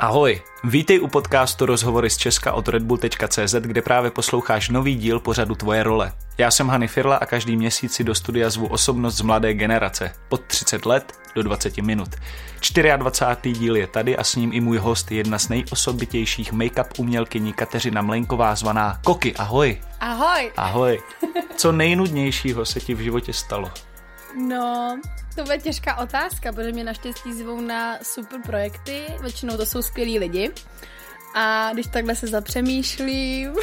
Ahoj, vítej u podcastu Rozhovory z Česka od redbull.cz, kde právě posloucháš nový díl pořadu Tvoje role. Já jsem Hany Firla a každý měsíc si do studia zvu osobnost z mladé generace, od 30 let do 20 minut. 24. díl je tady a s ním i můj host, jedna z nejosobitějších make-up umělkyní Kateřina Mlenková zvaná Koky. Ahoj. Ahoj. Ahoj. Co nejnudnějšího se ti v životě stalo? No, to bude těžká otázka, protože mě naštěstí zvou na super projekty, většinou to jsou skvělí lidi. A když takhle se zapřemýšlím,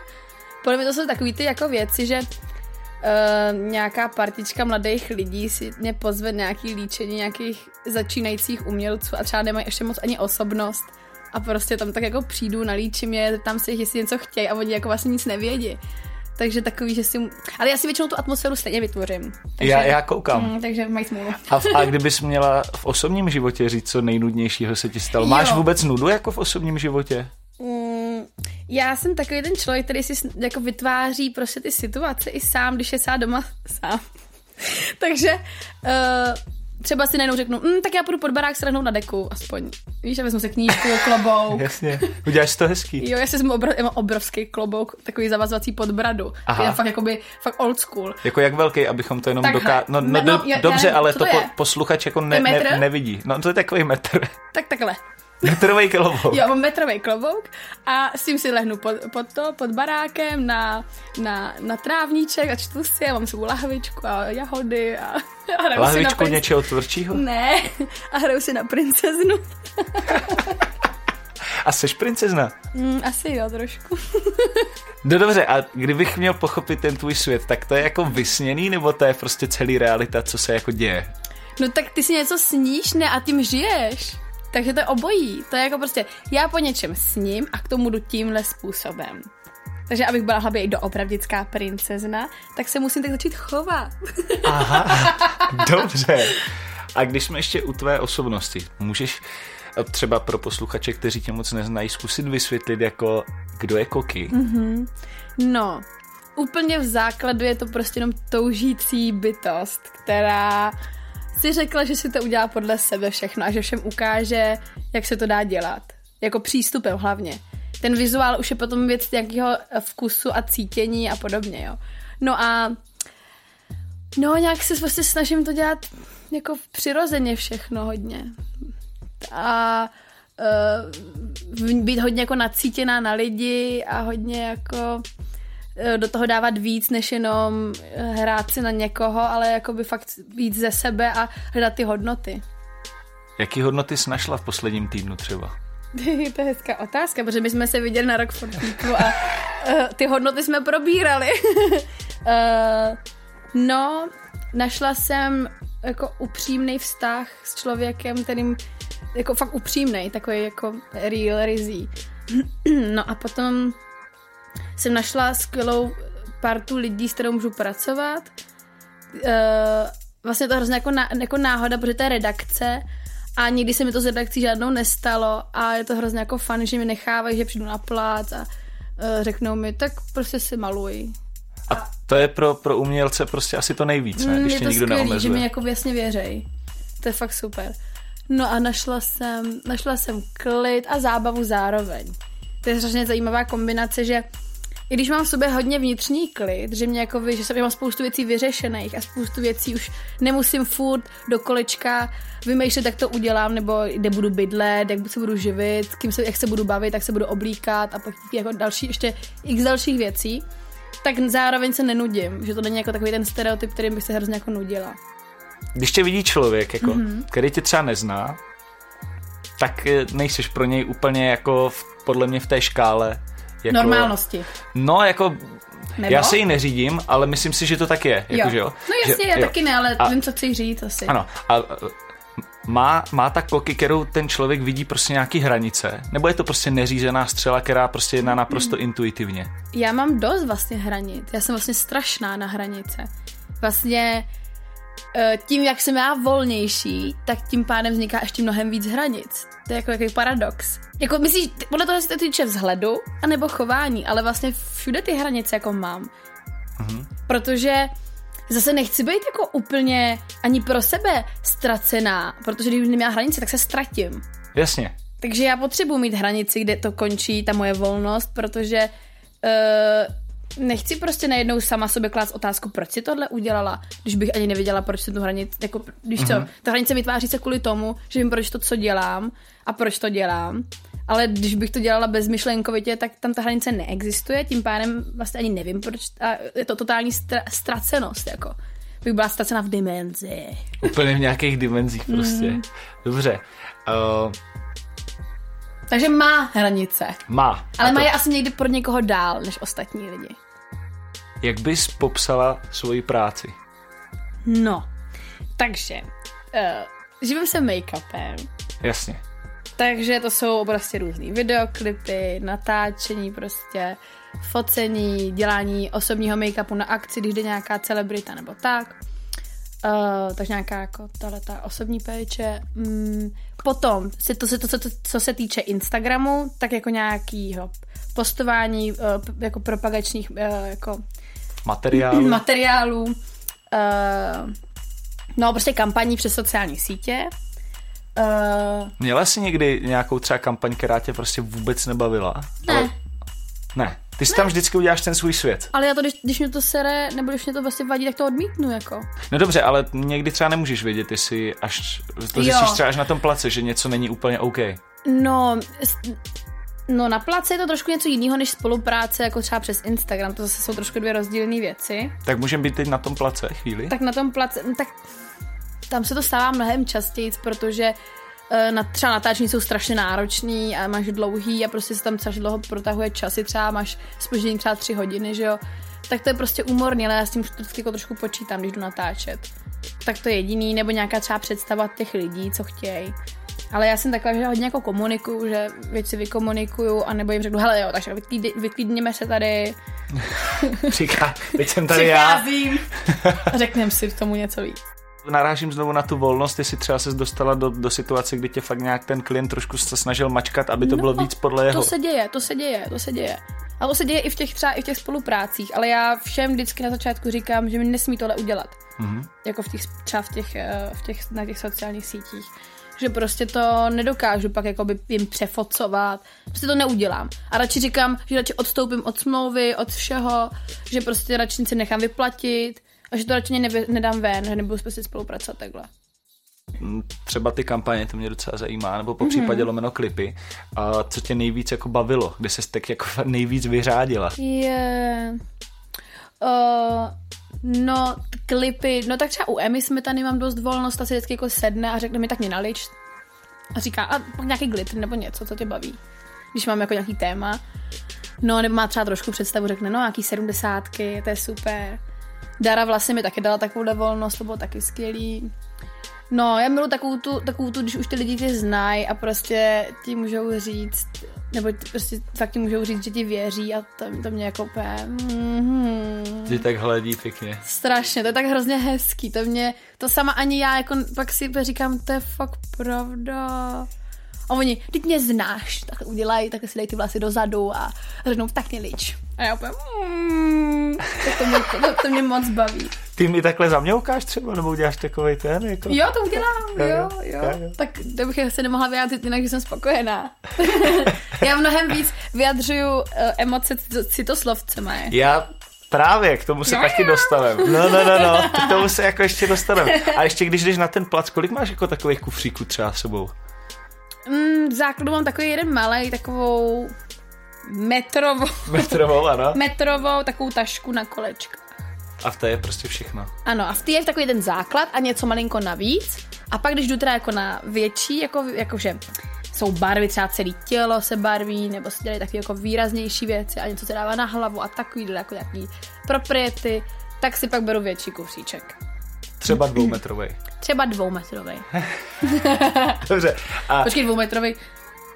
podle mě to jsou takový ty jako věci, že uh, nějaká partička mladých lidí si mě pozve nějaký líčení nějakých začínajících umělců a třeba nemají ještě moc ani osobnost a prostě tam tak jako přijdu, nalíčím je, tam si jestli něco chtějí a oni jako vlastně nic nevědí. Takže takový, že si... Ale já si většinou tu atmosféru stejně vytvořím. Takže, Já, já koukám. Mm, takže mají smůlu. A, v, a kdybys měla v osobním životě říct, co nejnudnějšího se ti stalo? Máš Jo. vůbec nudu jako v osobním životě? Mm, já jsem takový ten člověk, který si jako vytváří prostě ty situace i sám, když je sám doma sám. Takže uh, třeba si najednou řeknu, mm, tak já půjdu pod barák strhnout na deku, aspoň. Víš, a vezmu si knížku, klobouk. Jasně. Uděláš to hezký. Jo, já si vezmu obro, já mám obrovský klobouk, takový zavazovací pod bradu. Aha. Já fakt jakoby, fakt old school. Jako jak velký, abychom to jenom Takhle. doká... No, no, No, no, no, já- dobře, já ale to, to po, posluchač jako ne, ne, nevidí. No to je takový metr. Tak takhle. Metrový klobouk. Jo, mám metrový klobouk a s tím si lehnu pod, pod to, pod barákem na, na, na trávníček a čtu si a mám svou lahvičku a jahody a, a hraju si na Lahvičku princ... něčeho tvrdšího? Ne, a hraju si na princeznu. A seš princezna. Mm, asi jo, trošku. No dobře, a kdybych měl pochopit ten tvůj svět, tak to je jako vysněný, nebo to je prostě celý realita, co se jako děje? No tak ty si něco sníš, ne, a tím žiješ. Takže to je obojí. To je jako prostě, já po něčem sním a k tomu jdu tímhle způsobem. Takže abych byla hlavně i doopravdická princezna, tak se musím tak začít chovat. Aha, dobře. A když jsme ještě u tvé osobnosti, můžeš eh, třeba pro posluchače, kteří tě moc neznají, zkusit vysvětlit, jako kdo je Koky? Mm-hmm. No, úplně v základu je to prostě jenom toužící bytost, která si řekla, že si to udělá podle sebe všechno a že všem ukáže, jak se to dá dělat. Jako přístupem hlavně. Ten vizuál už je potom věc nějakého vkusu a cítění a podobně, jo. No a no nějak se vlastně snažím to dělat jako přirozeně všechno hodně. A uh, být hodně jako nacítěná na lidi a hodně jako eh, do toho dávat víc, než jenom eh, hrát si na někoho, ale jako by fakt víc ze sebe a hledat ty hodnoty. Jaký hodnoty jsi našla v posledním týdnu třeba? to je hezká otázka, protože my jsme se viděli na rok fotníku a uh, ty hodnoty jsme probírali. uh, no, našla jsem jako upřímný vztah s člověkem, kterým jako fakt upřímný, takový jako real, rizí. no a potom jsem našla skvělou partu lidí, s kterou můžu pracovat. Uh, vlastně to hrozně jako, ná, jako náhoda, protože to je redakce a nikdy se mi to s redakcí žádnou nestalo a je to hrozně jako fun, že mi nechávají, že přijdu na plác a uh, řeknou mi, tak prostě si maluj. A to je pro, pro umělce prostě asi to nejvíc, ne? Mm, Když je tě to nikdo skvělý, že neomezuje. mi jako jasně věřej. To je fakt super. No a našla jsem, našla jsem klid a zábavu zároveň. To je hrozně zajímavá kombinace, že i když mám v sobě hodně vnitřní klid, že mě jako, že jsem mám spoustu věcí vyřešených a spoustu věcí už nemusím furt do kolečka vymýšlet, jak to udělám, nebo kde budu bydlet, jak se budu živit, kým se, jak se budu bavit, jak se budu oblíkat a pak jako další, ještě x dalších věcí, tak zároveň se nenudím, že to není jako takový ten stereotyp, kterým bych se hrozně jako nudila. Když tě vidí člověk, jako, Mhm. mm-hmm. který tě třeba nezná, tak eh, nejseš pro něj úplně jako v, podle mě v té škále. Jako, Normálnosti. No, jako Nebo? já se jí neřídím, ale myslím si, že to tak je. Jako, jo. že jo? No jasně, že, já jo. taky ne, ale A- vím, co chci říct asi. Ano. A a, má, má ta koky, kterou ten člověk vidí prostě nějaký hranice? Nebo je to prostě neřízená střela, která prostě jedná naprosto Hmm. intuitivně? Já mám dost vlastně hranic. Já jsem vlastně strašná na hranice. Vlastně tím, jak jsem já volnější, tak tím pádem vzniká ještě mnohem víc hranic. To je jako takový paradox. Jako myslíš, podle toho, jestli to týče vzhledu, anebo chování, ale vlastně všude ty hranice jako mám. Protože zase nechci být jako úplně ani pro sebe ztracená, protože když už nemá hranice, tak se ztratím. Jasně. Takže já potřebuji mít hranici, kde to končí, ta moje volnost, protože uh, nechci prostě najednou sama sobě klást otázku, proč si tohle udělala, když bych ani nevěděla, proč si tu hranici, jako, když co, mm-hmm. ta hranice vytváří se kvůli tomu, že vím, proč to, co dělám a proč to dělám. Ale když bych to dělala bezmyšlenkovitě, tak tam ta hranice neexistuje, tím pádem vlastně ani nevím, proč. A je to totální stra- ztracenost, jako. Bych byla ztracena v dimenzi. Úplně v nějakých dimenzích prostě. Mm. Dobře. Uh, takže má hranice. Má. Ale to... má je asi někdy pro někoho dál než ostatní lidi. Jak bys popsala svoji práci? No, takže uh, živím se make-upem. Jasně. Takže to jsou prostě různý videoklipy, natáčení prostě, focení, dělání osobního make-upu na akci, když jde nějaká celebrita nebo tak. Uh, takže nějaká jako ta osobní péče. Mm, potom, se to, se to, co, to, co se týče Instagramu, tak jako nějakýho postování uh, jako propagačních uh, jako materiálů. materiálů uh, no prostě kampaní přes sociální sítě. Uh, Měla jsi někdy nějakou třeba kampaň, která tě prostě vůbec nebavila? Ne. Ale... Ne. Ty si ne. tam vždycky uděláš ten svůj svět. Ale já to, když, když mě to sere, nebo když mě to vlastně vadí, tak to odmítnu, jako. No dobře, ale někdy třeba nemůžeš vědět, jestli až to zjistíš třeba až na tom place, že něco není úplně OK. No, No na place je to trošku něco jiného než spolupráce, jako třeba přes Instagram, to zase jsou trošku dvě rozdílné věci. Tak můžeme být teď na tom place chvíli? Tak na tom place, tak tam se to stává mnohem častěji, protože Eh, na, třeba natáčení jsou strašně náročný a máš dlouhý a prostě se tam strašně dlouho protahuje časy, třeba máš spoždění třeba tři hodiny, že jo. Tak to je prostě úmorný, ale já s tím vždycky jako trošku počítám, když jdu natáčet. Tak to je jediný, nebo nějaká třeba představa těch lidí, co chtějí. Ale já jsem taková, že hodně jako komunikuju, že věci vykomunikuju a nebo jim řeknu, hele jo, takže vyklidněme se tady. Říká, teď jsem tady Přicházím. já. Řekneme si k tomu něco víc narážím znovu na tu volnost, jestli třeba se dostala do, do situace, kdy tě fakt nějak ten klient trošku se snažil mačkat, aby to no, bylo víc podle jeho. To se děje, to se děje, to se děje. A to se děje i v těch třeba i v těch spoluprácích, ale já všem vždycky na začátku říkám, že mi nesmí tohle udělat. Mm-hmm. Jako v těch, třeba v těch, eh, v těch, na těch sociálních sítích. Že prostě to nedokážu pak jakoby jim přefocovat. Prostě to neudělám. A radši říkám, že radši odstoupím od smlouvy, od všeho, že prostě radši si nechám vyplatit, a že to radši nevy, nedám ven, že nebudu prostě spolupracovat takhle. Mm, třeba ty kampaně, to mě docela zajímá, nebo po případě mm-hmm. lomeno klipy. A co tě nejvíc jako bavilo? Kde se tak jako nejvíc vyřádila? Je... Yeah. Uh, no, klipy, no tak třeba u Emmy jsme tady mám dost volnost, ta se vždycky jako sedne a řekne mi tak mě nalič. A říká, a nějaký glitter nebo něco, co tě baví. Když mám jako nějaký téma. No, nebo má třeba trošku představu, řekne, no, nějaký sedmdesátky, to je super. Dara vlastně mi taky dala takovou volnost, to bylo taky skvělý. No, já miluji takovou tu, takovou tu, když už ty lidi tě znají a prostě ti můžou říct, nebo prostě fakt ti můžou říct, že ti věří a to, to mě jako úplně... Mm-hmm. Ty tak hledí pěkně. Strašně, to je tak hrozně hezký, to mě, to sama ani já jako pak si říkám, to je fakt pravda. A oni, teď mě znáš, tak udělají, tak si dej ty vlasy dozadu a řeknou, tak mě lič. A já úplně, mm, tak to mě, to, to mě moc baví. Ty mi takhle zaměoukáš třeba, nebo uděláš takový ten? Jako... Jo, to udělám, jo, jo. jo. jo. Tak to bych se nemohla vyjádřit jinak, že jsem spokojená. já mnohem víc vyjadřuju uh, emoce citoslovcema. Já Právě, k tomu se no, taky dostaneme. No, no, no, no, k tomu se jako ještě dostaneme. A ještě když jdeš na ten plac, kolik máš jako takových kufříků třeba sebou? Mm, v základu mám takový jeden malý, takovou metrovou. Metrovou, ano. metrovou takovou tašku na kolečka. A v té je prostě všechno. Ano, a v té je takový ten základ a něco malinko navíc. A pak, když jdu teda jako na větší, jako, jakože jsou barvy, třeba celé tělo se barví, nebo se dělají takové jako výraznější věci a něco se dává na hlavu a takový jako nějaký propriety, tak si pak beru větší kufříček. Třeba dvoumetrový. Třeba dvoumetrový. Dobře. A... Počkej, dvoumetrový.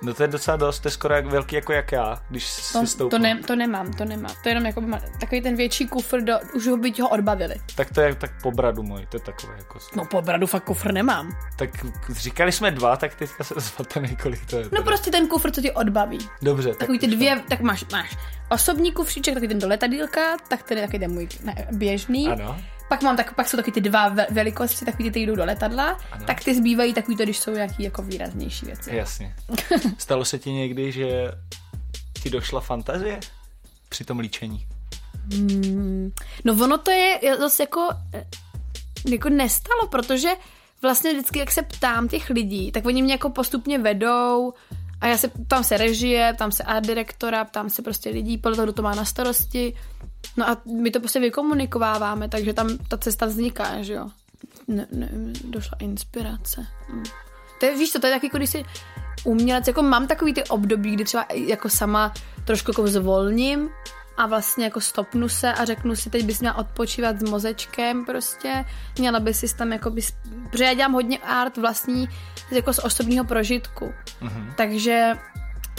No to je docela dost, to je skoro jak velký jako jak já, když to, si to, ne, to nemám, to nemám. To je jenom jako takový ten větší kufr, do, už ho byť ho odbavili. Tak to je tak po bradu můj, to je takové jako... No po bradu fakt kufr nemám. Tak říkali jsme dva, tak teďka se zmatený, kolik to je. No teda. prostě ten kufr, co ti odbaví. Dobře. Takový tak ty dvě, tak máš, máš osobní kufříček, takový ten do letadílka, tak ten je takový ten můj běžný. Ano. Pak, mám tak, pak jsou taky ty dva ve- velikosti, takový ty, ty jdou do letadla, ano. tak ty zbývají takový to, když jsou nějaký jako výraznější věci. Jasně. Stalo se ti někdy, že ti došla fantazie při tom líčení? No ono to je zase jako, eh, jako nestalo, protože vlastně vždycky, jak se ptám těch lidí, tak oni mě jako postupně vedou a já se tam se režie, tam se art direktora, ptám se prostě lidí, podle toho, kdo to má na starosti. No a my to prostě vykomunikováváme, takže tam ta cesta vzniká, že jo. Ne, ne, došla inspirace. Hm. To je, víš co, to je taky, když si umělec, jako mám takový ty období, kdy třeba jako sama trošku jako zvolním a vlastně jako stopnu se a řeknu si, teď bys měla odpočívat s mozečkem prostě, měla by si tam jako bys, protože já dělám hodně art vlastní jako z osobního prožitku, mm-hmm. takže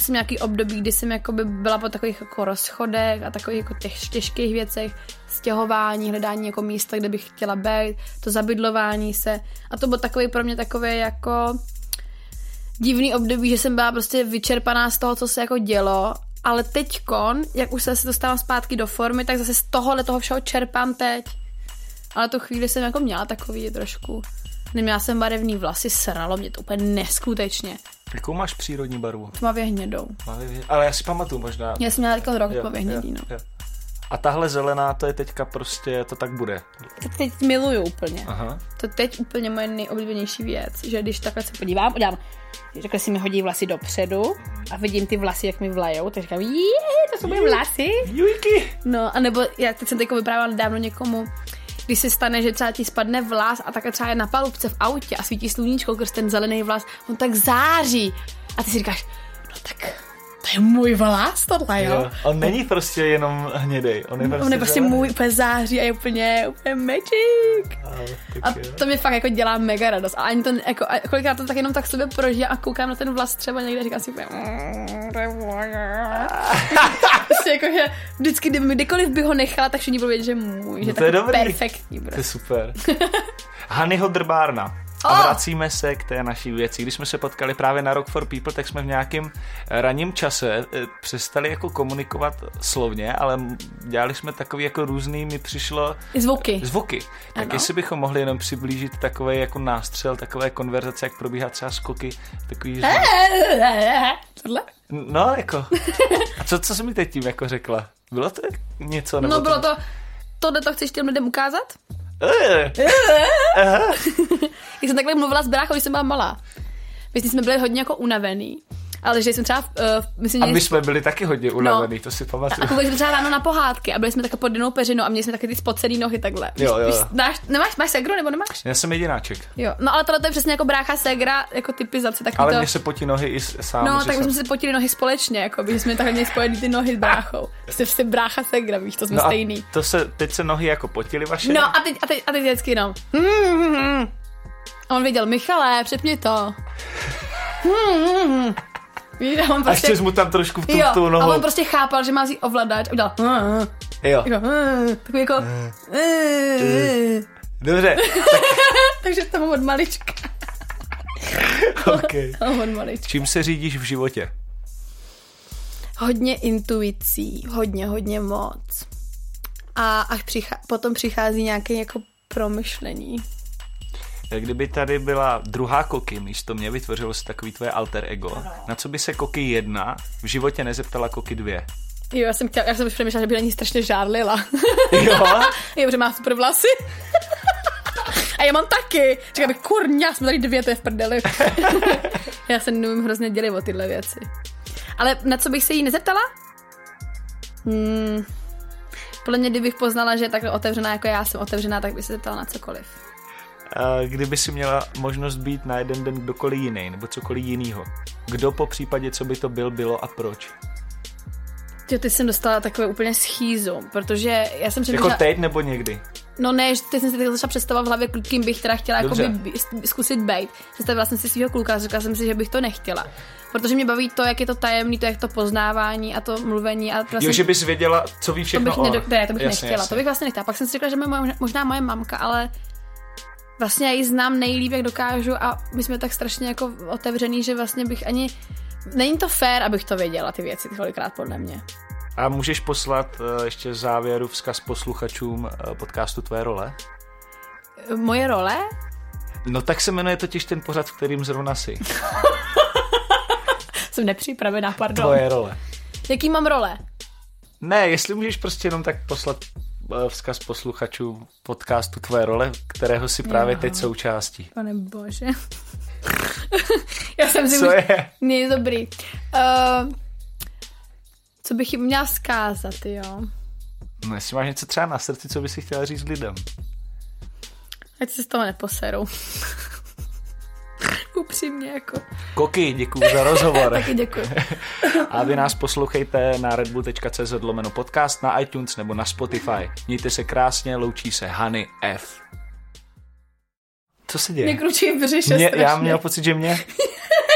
jsem nějaký období, kdy jsem jako by byla po takových jako rozchodech a takových jako těch těžkých věcech, stěhování, hledání jako místa, kde bych chtěla být, to zabydlování se a to bylo takový pro mě takové jako divný období, že jsem byla prostě vyčerpaná z toho, co se jako dělo ale teďkon, jak už se dostávám zpátky do formy, tak zase z tohohle toho všeho čerpám teď. Ale tu chvíli jsem jako měla takový trošku. Neměla jsem barevný vlasy, sralo mě to úplně neskutečně. Jakou máš přírodní barvu? Tmavě hnědou. Tmavě hnědou. Ale já si pamatuju možná. Já jsem měla rok tmavě hnědý, no. Jo. A tahle zelená, to je teďka prostě, to tak bude. To teď miluju úplně. Aha. To teď úplně moje nejoblíbenější věc, že když takhle se podívám, udělám, takhle si mi hodí vlasy dopředu a vidím ty vlasy, jak mi vlajou, tak říkám, je, to jsou moje vlasy. Jujky. No, a nebo já teď jsem teď vyprávěla dávno někomu, když se stane, že třeba ti spadne vlas a takhle třeba je na palubce v autě a svítí sluníčko, když ten zelený vlas, on tak září. A ty si říkáš, no tak to je můj vlas tohle, jo? jo. On není prostě jenom hnědej, on je prostě, on je prostě můj úplně září a je úplně, úplně magic. A, a to mi fakt jako dělá mega radost. A ani to, jako, a kolikrát to tak jenom tak sobě prožívám a koukám na ten vlas třeba někde a říkám si úplně, mm, prostě jako, že vždycky, kdyby, kdykoliv by ho nechala, tak všichni budou vědět, že můj, že no to je dobrý. perfektní. Bro. To je super. Hanyho drbárna. A vracíme se k té naší věci. Když jsme se potkali právě na Rock for People, tak jsme v nějakém ranním čase eh, přestali jako komunikovat slovně, ale dělali jsme takový jako různý, mi přišlo... Zvuky. Zvuky. Tak ano. jestli bychom mohli jenom přiblížit takový jako nástřel, takové konverzace, jak probíhá třeba skoky, takový... Tohle? No, jako. A co, co jsi mi teď tím jako řekla? Bylo to něco? Nebo no, bylo to... Tohle to chceš těm lidem ukázat? Já jsem takhle mluvila s bráchou, když jsem byla malá. My jsme byli hodně jako unavený. Ale že jsem třeba... Uh, myslím, a my jsme byli taky hodně unavený, no, to si pamatuju. A jsme třeba ráno na pohádky a byli jsme také pod jednou peřinou a měli jsme taky ty spocený nohy takhle. Jo, jo. Víš, máš, nemáš, máš segru nebo nemáš? Já jsem jedináček. Jo, no ale tohle to je přesně jako brácha segra, jako typizace. Tak ale to... mě se potí nohy i sám. No, tak jsme si potili nohy společně, jako by jsme takhle měli spojený ty nohy s bráchou. Jste prostě brácha segra, víš, to jsme no stejný. to se, teď se nohy jako potily vaše? No a teď, a teď, a teď vždycky no. A on věděl, Michale, přepni to. Víš, a on prostě, a ještě mu tam trošku v tu, jo, tu nohu. A on prostě chápal, že má vzít ovladač a udělal jo. Jako, takový jako Dobře. Tak... Takže to od malička. okay. od malička. Čím se řídíš v životě? Hodně intuicí, hodně, hodně moc. A až přichá, potom přichází nějaké jako promyšlení. Kdyby tady byla druhá Koky místo mě, vytvořilo se takový tvoje alter ego. Ano. Na co by se Koky jedna v životě nezeptala Koky dvě? Jo, já jsem, chtěla, já jsem už přemýšlela, že by na ní strašně žárlila. Jo? jo, že má super vlasy. A já mám taky. Říkám bych, kurňa, jsme tady dvě, to je v prdeli. já se nevím hrozně dělit o tyhle věci. Ale na co bych se jí nezeptala? Hmm, podle mě, kdybych poznala, že je takhle otevřená, jako já jsem otevřená, tak bych se zeptala na cokoliv kdyby si měla možnost být na jeden den kdokoliv jiný nebo cokoliv jiného. Kdo po případě, co by to byl, bylo a proč? Jo, ty jsem dostala takové úplně schýzu, protože já jsem přemýšlela... Jako teď nebo někdy? No ne, teď jsem si teď začala představovat v hlavě, kým bych teda chtěla jako by, zkusit být. Představila jsem si svého kluka a řekla jsem si, že bych to nechtěla. Protože mě baví to, jak je to tajemný, to, jak to poznávání a to mluvení. A vlastně, jo, že bys věděla, co ví všechno to bych, ne, to bych jasně, nechtěla, jasně. to bych vlastně nechtěla. Pak jsem si řekla, že moje, možná moje mamka, ale vlastně já ji znám nejlíp, jak dokážu a my jsme tak strašně jako otevřený, že vlastně bych ani... Není to fér, abych to věděla, ty věci, kolikrát podle mě. A můžeš poslat uh, ještě závěru vzkaz posluchačům uh, podcastu Tvé role? Moje role? No tak se jmenuje totiž ten pořad, v kterým zrovna si. Jsem nepřipravená, pardon. Tvoje role. Jaký mám role? Ne, jestli můžeš prostě jenom tak poslat eh, vzkaz posluchačů podcastu Tvoje role, kterého si právě Jo. teď součástí. Pane bože. Já jsem si Co už... je? Dobrý. Uh, co bych jim měla zkázat, jo? No, jestli máš něco třeba na srdci, co by si chtěla říct lidem. Ať se z toho neposerou. Upřímně jako. Koky, děkuji za rozhovor. Taky děkuji. A vy nás poslouchejte na redbull.cz lomeno podcast, na iTunes nebo na Spotify. Mějte se krásně, loučí se Hany F. Co se děje? Mě kručí v břiše Mě, strašně. já měl pocit, že mě,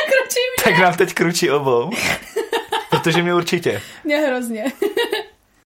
kručí mě. tak nám teď kručí obou. Protože mě určitě. Mě hrozně.